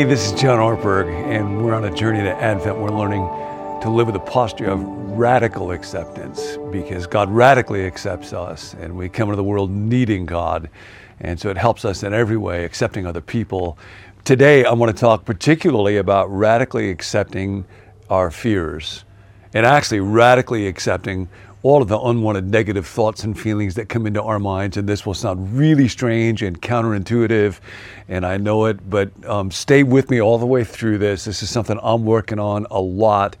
Hey, this is John Ortberg, and we're on a journey to Advent. We're learning to live with a posture of radical acceptance because God radically accepts us, and we come into the world needing God. And so it helps us in every way, accepting other people. Today, I want to talk particularly about radically accepting our fears and actually radically accepting all of the unwanted negative thoughts and feelings that come into our minds. And this will sound really strange and counterintuitive, and I know it, but um, stay with me all the way through this. This is something I'm working on a lot.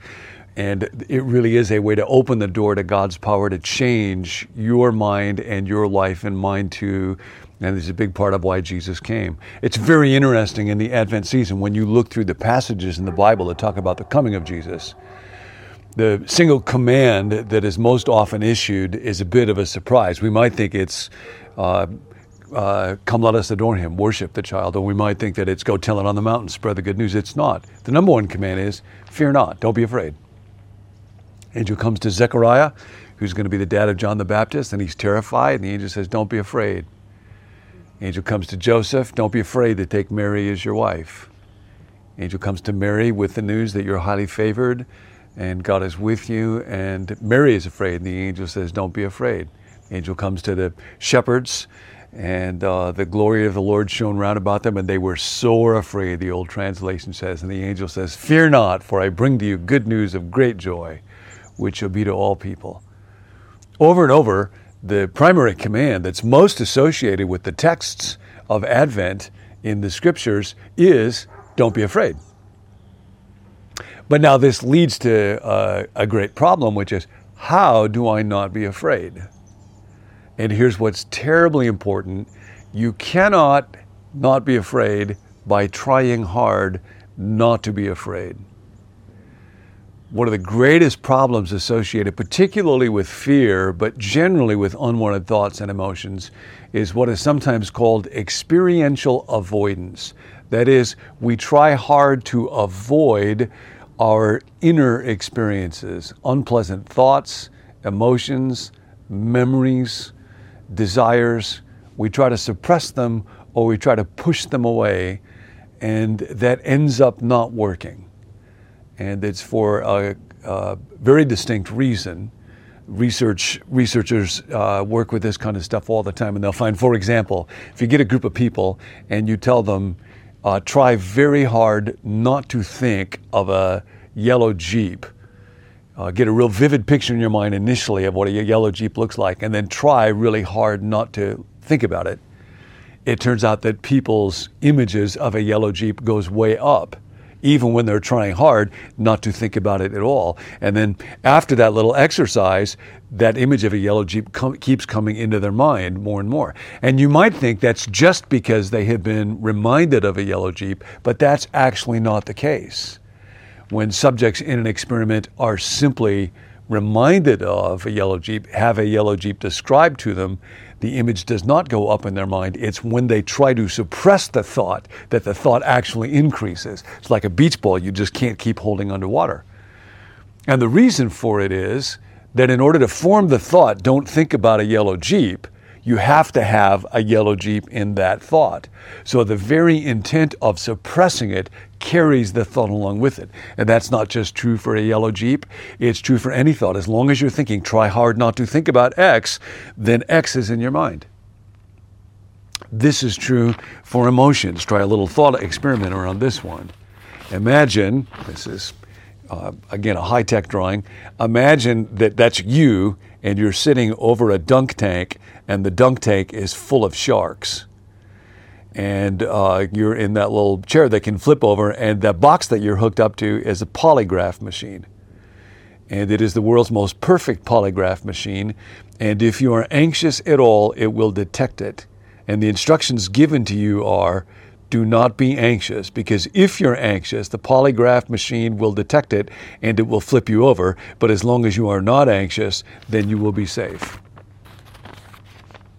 And it really is a way to open the door to God's power to change your mind and your life and mine too. And this is a big part of why Jesus came. It's very interesting in the Advent season when you look through the passages in the Bible that talk about the coming of Jesus the single command that is most often issued is a bit of a surprise. We might think it's, uh, uh, come let us adore him, worship the child, or we might think that it's go tell it on the mountain, spread the good news. It's not. The number one command is fear not, don't be afraid. Angel comes to Zechariah, who's going to be the dad of John the Baptist, and he's terrified, and the angel says, Don't be afraid. Angel comes to Joseph, don't be afraid to take Mary as your wife. Angel comes to Mary with the news that you're highly favored and God is with you. And Mary is afraid, and the angel says, Don't be afraid. The angel comes to the shepherds, and uh, the glory of the Lord shone round about them, and they were sore afraid, the old translation says. And the angel says, Fear not, for I bring to you good news of great joy, which shall be to all people. Over and over, the primary command that's most associated with the texts of Advent in the scriptures is don't be afraid. But now this leads to uh, a great problem, which is how do I not be afraid? And here's what's terribly important you cannot not be afraid by trying hard not to be afraid. One of the greatest problems associated, particularly with fear, but generally with unwanted thoughts and emotions, is what is sometimes called experiential avoidance. That is, we try hard to avoid our inner experiences, unpleasant thoughts, emotions, memories, desires. We try to suppress them or we try to push them away, and that ends up not working. And it's for a, a very distinct reason. Research researchers uh, work with this kind of stuff all the time, and they'll find, for example, if you get a group of people and you tell them uh, try very hard not to think of a yellow Jeep. Uh, get a real vivid picture in your mind initially of what a yellow Jeep looks like, and then try really hard not to think about it. It turns out that people's images of a yellow Jeep goes way up even when they're trying hard not to think about it at all. And then after that little exercise, that image of a yellow Jeep com- keeps coming into their mind more and more. And you might think that's just because they have been reminded of a yellow Jeep, but that's actually not the case. When subjects in an experiment are simply reminded of a yellow Jeep, have a yellow Jeep described to them, the image does not go up in their mind. It's when they try to suppress the thought that the thought actually increases. It's like a beach ball you just can't keep holding underwater. And the reason for it is that in order to form the thought, don't think about a yellow Jeep, you have to have a yellow Jeep in that thought. So the very intent of suppressing it carries the thought along with it. And that's not just true for a yellow Jeep, it's true for any thought. As long as you're thinking, try hard not to think about X, then X is in your mind. This is true for emotions. Try a little thought experiment around this one. Imagine, this is uh, again a high tech drawing, imagine that that's you and you're sitting over a dunk tank and the dunk tank is full of sharks and uh, you're in that little chair that can flip over, and that box that you're hooked up to is a polygraph machine. And it is the world's most perfect polygraph machine. And if you are anxious at all, it will detect it. And the instructions given to you are do not be anxious, because if you're anxious, the polygraph machine will detect it and it will flip you over. But as long as you are not anxious, then you will be safe.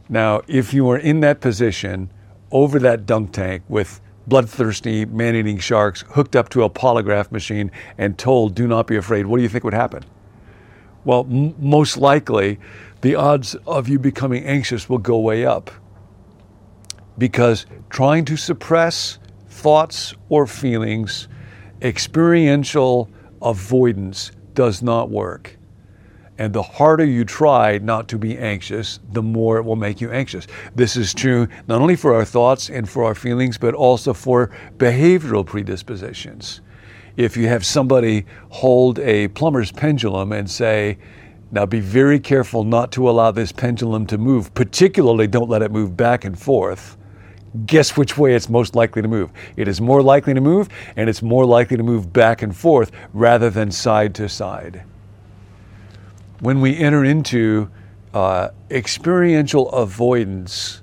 Now, if you are in that position, over that dunk tank with bloodthirsty man eating sharks hooked up to a polygraph machine and told, do not be afraid, what do you think would happen? Well, m- most likely, the odds of you becoming anxious will go way up. Because trying to suppress thoughts or feelings, experiential avoidance does not work. And the harder you try not to be anxious, the more it will make you anxious. This is true not only for our thoughts and for our feelings, but also for behavioral predispositions. If you have somebody hold a plumber's pendulum and say, now be very careful not to allow this pendulum to move, particularly don't let it move back and forth. Guess which way it's most likely to move? It is more likely to move, and it's more likely to move back and forth rather than side to side when we enter into uh, experiential avoidance,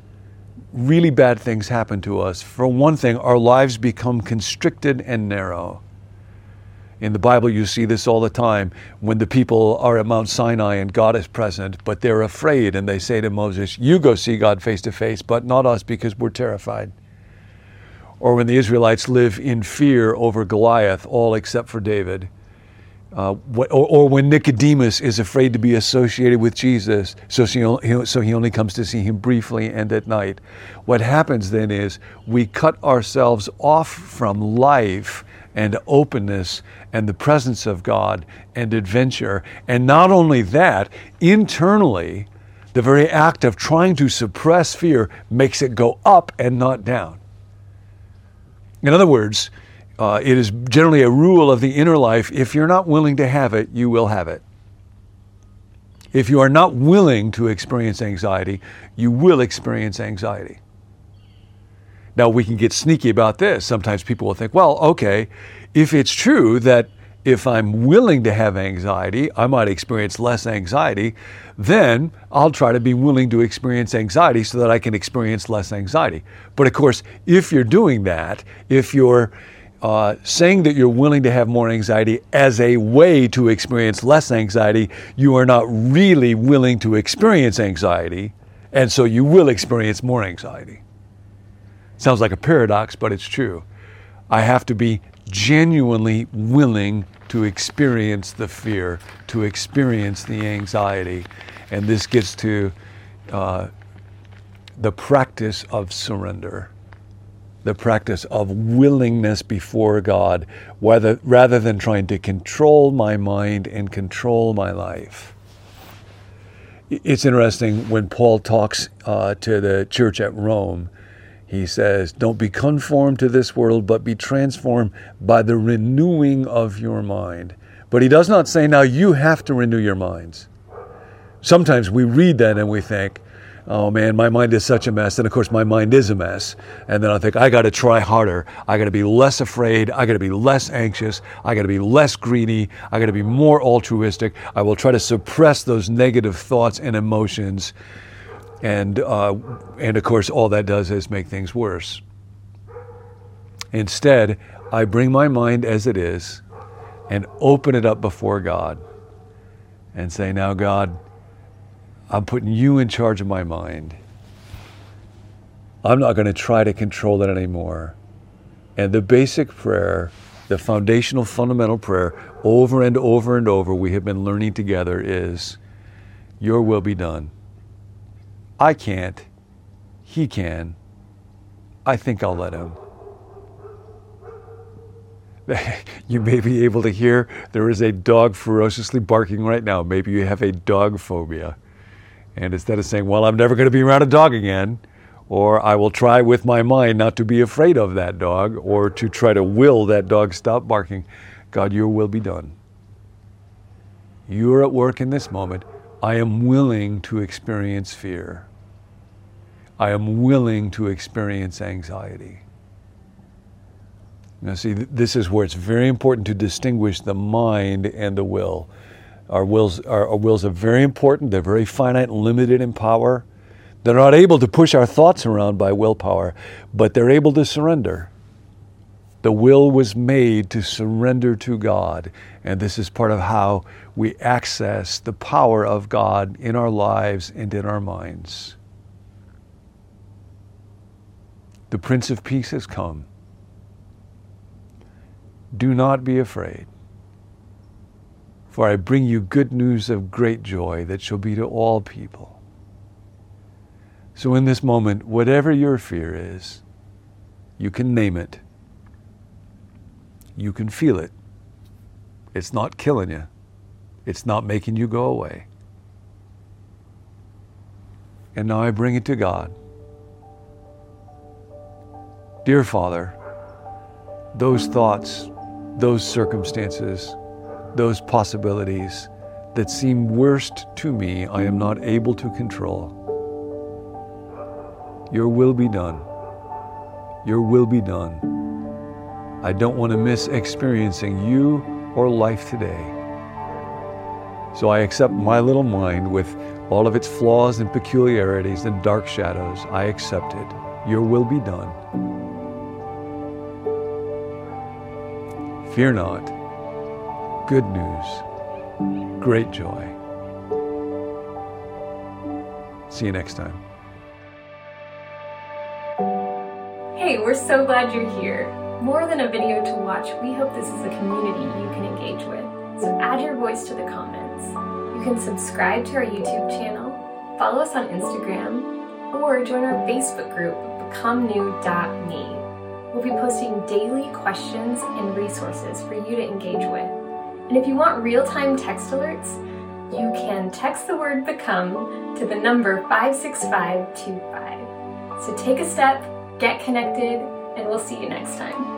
really bad things happen to us. For one thing, our lives become constricted and narrow. In the Bible, you see this all the time when the people are at Mount Sinai and God is present, but they're afraid and they say to Moses, You go see God face to face, but not us because we're terrified. Or when the Israelites live in fear over Goliath, all except for David uh, or, or, when Nicodemus is afraid to be associated with Jesus, so, she, so he only comes to see him briefly and at night. What happens then is we cut ourselves off from life and openness and the presence of God and adventure. And not only that, internally, the very act of trying to suppress fear makes it go up and not down. In other words, uh, it is generally a rule of the inner life if you're not willing to have it, you will have it. If you are not willing to experience anxiety, you will experience anxiety. Now, we can get sneaky about this. Sometimes people will think, well, okay, if it's true that if I'm willing to have anxiety, I might experience less anxiety, then I'll try to be willing to experience anxiety so that I can experience less anxiety. But of course, if you're doing that, if you're uh, saying that you're willing to have more anxiety as a way to experience less anxiety, you are not really willing to experience anxiety, and so you will experience more anxiety. Sounds like a paradox, but it's true. I have to be genuinely willing to experience the fear, to experience the anxiety. And this gets to uh, the practice of surrender the practice of willingness before God rather, rather than trying to control my mind and control my life. It's interesting when Paul talks uh, to the church at Rome, he says, Don't be conformed to this world, but be transformed by the renewing of your mind. But he does not say, Now you have to renew your minds. Sometimes we read that and we think, oh man, my mind is such a mess. And of course, my mind is a mess. And then I think, I got to try harder. I got to be less afraid. I got to be less anxious. I got to be less greedy. I got to be more altruistic. I will try to suppress those negative thoughts and emotions. And, uh, and of course, all that does is make things worse. Instead, I bring my mind as it is and open it up before God and say, Now, God, I'm putting you in charge of my mind. I'm not going to try to control it anymore. And the basic prayer, the foundational, fundamental prayer, over and over and over, we have been learning together is Your will be done. I can't. He can. I think I'll let him. you may be able to hear there is a dog ferociously barking right now. Maybe you have a dog phobia. And instead of saying, well, I'm never going to be around a dog again, or I will try with my mind not to be afraid of that dog, or to try to will that dog stop barking, God, your will be done. You are at work in this moment. I am willing to experience fear. I am willing to experience anxiety. Now, see, this is where it's very important to distinguish the mind and the will. Our wills, our, our wills are very important. They're very finite and limited in power. They're not able to push our thoughts around by willpower, but they're able to surrender. The will was made to surrender to God, and this is part of how we access the power of God in our lives and in our minds. The Prince of Peace has come. Do not be afraid. For I bring you good news of great joy that shall be to all people. So, in this moment, whatever your fear is, you can name it You can feel it. It's not killing you. It's not making you go away. And now I bring it to God. Dear Father, those thoughts, those circumstances, those possibilities that seem worst to me, I am not able to control. Your will be done. Your will be done. I don't want to miss experiencing you or life today. So I accept my little mind with all of its flaws and peculiarities and dark shadows. I accept it. Your will be done. Fear not. Good news. Great joy. See you next time. Hey, we're so glad you're here. More than a video to watch, we hope this is a community you can engage with. So add your voice to the comments. You can subscribe to our YouTube channel, follow us on Instagram, or join our Facebook group, becomenew.me. We'll be posting daily questions and resources for you to engage with. And if you want real-time text alerts, you can text the word become to the number 56525. So take a step, get connected, and we'll see you next time.